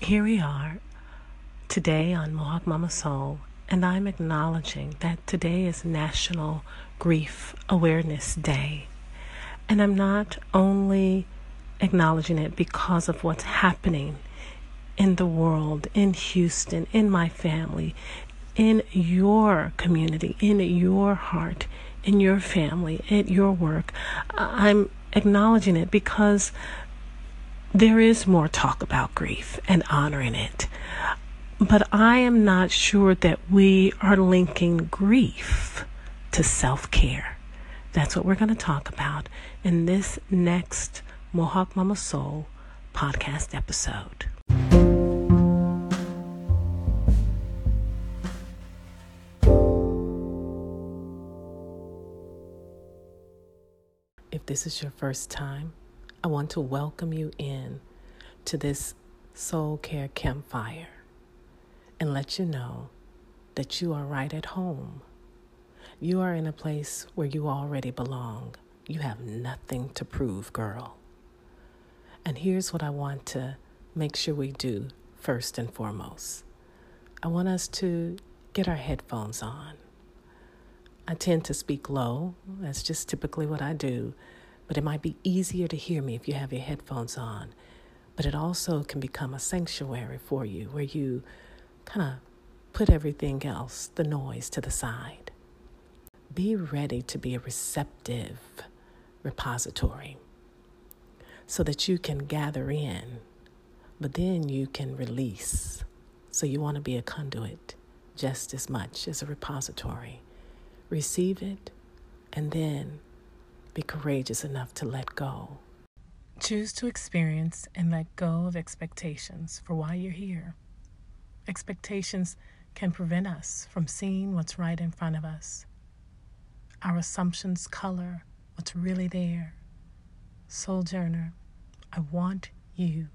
here we are today on Mohawk Mama Soul, and I'm acknowledging that today is National Grief Awareness Day. And I'm not only acknowledging it because of what's happening in the world, in Houston, in my family, in your community, in your heart, in your family, at your work. I'm acknowledging it because there is more talk about grief and honoring it. But I am not sure that we are linking grief to self care. That's what we're going to talk about in this next Mohawk Mama Soul podcast episode. If this is your first time, I want to welcome you in to this soul care campfire and let you know that you are right at home. You are in a place where you already belong. You have nothing to prove, girl. And here's what I want to make sure we do first and foremost I want us to get our headphones on. I tend to speak low, that's just typically what I do but it might be easier to hear me if you have your headphones on. But it also can become a sanctuary for you where you kind of put everything else, the noise, to the side. Be ready to be a receptive repository so that you can gather in, but then you can release. So you want to be a conduit just as much as a repository. Receive it and then be courageous enough to let go. Choose to experience and let go of expectations for why you're here. Expectations can prevent us from seeing what's right in front of us. Our assumptions color what's really there. Sojourner, I want you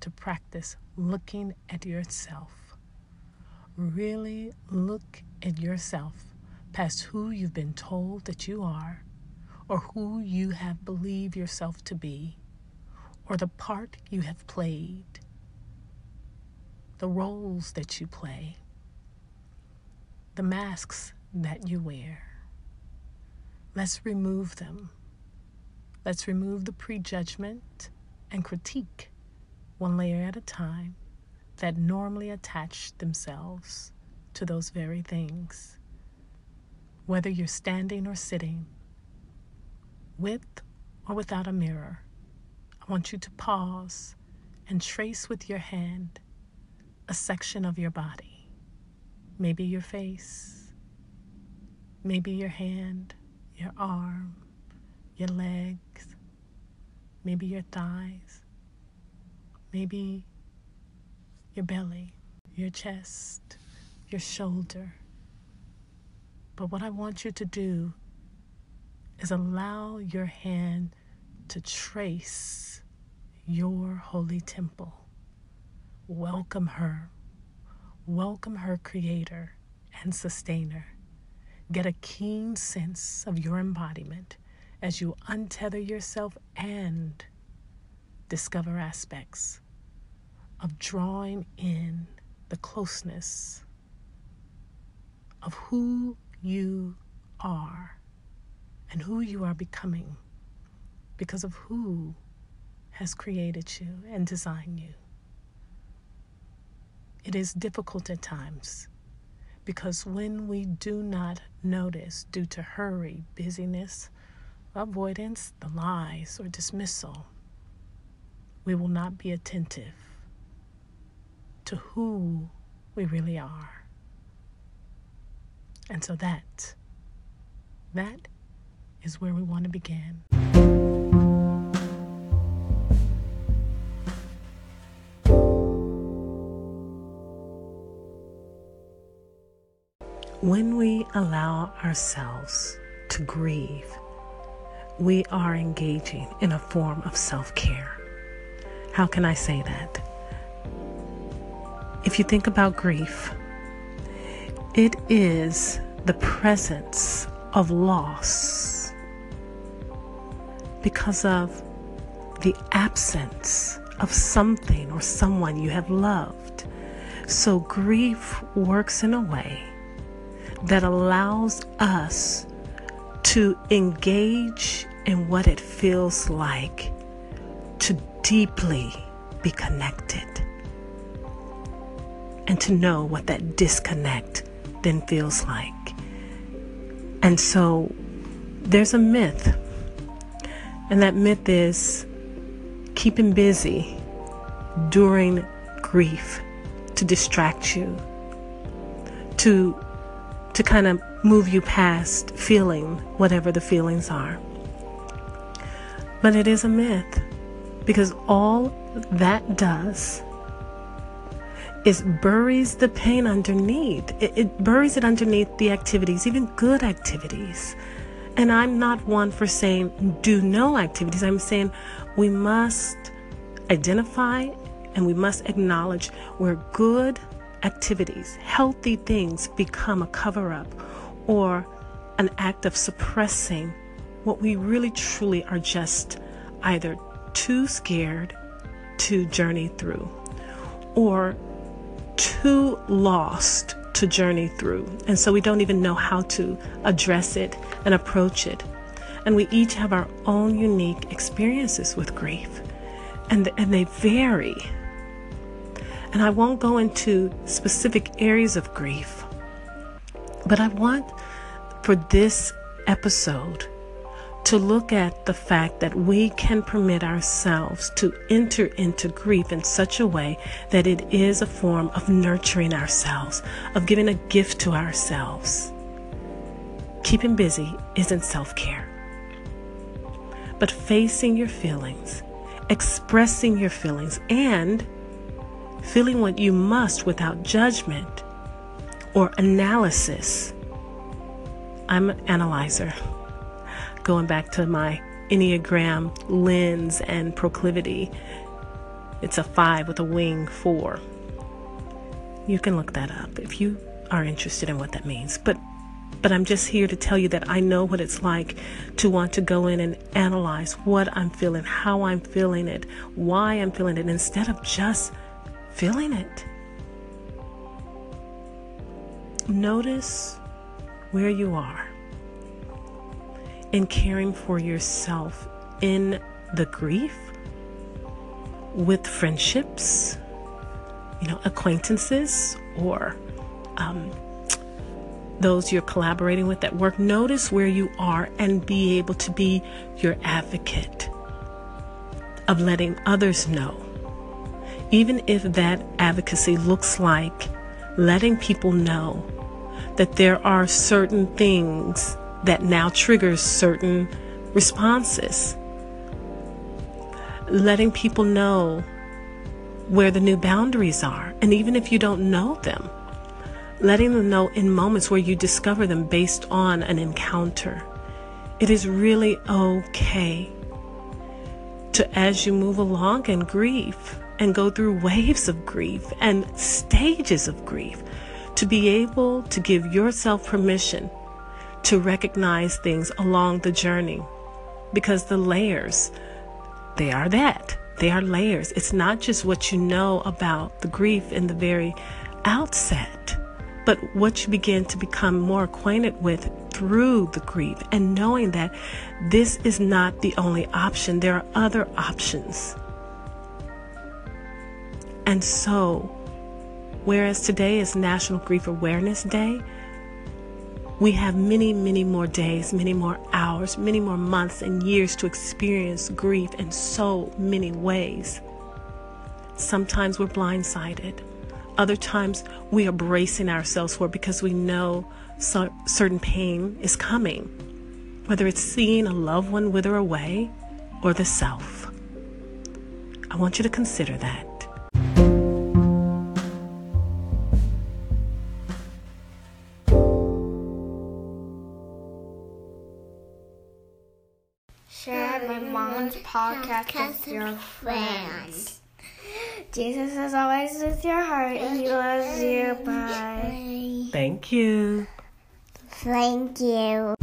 to practice looking at yourself. Really look at yourself past who you've been told that you are or who you have believed yourself to be, or the part you have played, the roles that you play, the masks that you wear. Let's remove them. Let's remove the prejudgment and critique, one layer at a time, that normally attach themselves to those very things. Whether you're standing or sitting, with or without a mirror, I want you to pause and trace with your hand a section of your body. Maybe your face, maybe your hand, your arm, your legs, maybe your thighs, maybe your belly, your chest, your shoulder. But what I want you to do is allow your hand to trace your holy temple. Welcome her. Welcome her creator and sustainer. Get a keen sense of your embodiment as you untether yourself and discover aspects of drawing in the closeness of who you are and who you are becoming because of who has created you and designed you. It is difficult at times because when we do not notice due to hurry, busyness, avoidance, the lies, or dismissal, we will not be attentive to who we really are. And so that, that is where we want to begin. When we allow ourselves to grieve, we are engaging in a form of self care. How can I say that? If you think about grief, it is the presence of loss because of the absence of something or someone you have loved. So grief works in a way that allows us to engage in what it feels like to deeply be connected and to know what that disconnect then feels like. And so there's a myth, and that myth is keeping busy during grief to distract you, to to kind of move you past feeling whatever the feelings are. But it is a myth because all that does is buries the pain underneath. It, it, buries it underneath the activities, even good activities. And I'm not one for saying do no activities. I'm saying we must identify and we must acknowledge where good activities, healthy things become a cover up or an act of suppressing what we really truly are just either too scared to journey through or too lost to journey through. And so we don't even know how to address it and approach it. And we each have our own unique experiences with grief, and, and they vary. And I won't go into specific areas of grief, but I want for this episode to look at the fact that we can permit ourselves to enter into grief in such a way that it is a form of nurturing ourselves, of giving a gift to ourselves. Keeping busy isn't self care, but facing your feelings, expressing your feelings, and feeling what you must without judgment or analysis. I'm an analyzer going back to my Enneagram lens and proclivity. It's a five with a wing four. You can look that up if you are interested in what that means. But but I'm just here to tell you that I know what it's like to want to go in and analyze what I'm feeling, how I'm feeling it, why I'm feeling it, instead of just feeling it. Notice where you are in caring for yourself in the grief with friendships, you know, acquaintances, or um, those you're collaborating with at work. Notice where you are and be able to be your advocate of letting others know. Even if that advocacy looks like letting people know that there are certain things that now triggers certain responses. Letting people know where the new boundaries are, and even if you don't know them, letting them know in moments where you discover them based on an encounter. It is really okay to, as you move along in grief and go through waves of grief and stages of grief, to be able to give yourself permission to recognize things along the journey because the layers, they are that. They are layers. It's not just what you know about the grief in the very outset, but what you begin to become more acquainted with through the grief and knowing that this is not the only option. There are other options. And so, whereas today is National Grief Awareness Day, we have many, many more days, many more hours, many more months and years to experience grief in so many ways. Sometimes we're blindsided. Other times we are bracing ourselves for because we know so, certain pain is coming, whether it's seeing a loved one wither away or the self. I want you to consider that. Podcast with your friends. Jesus is always with your heart and he loves you. Bye. Thank you. Thank you.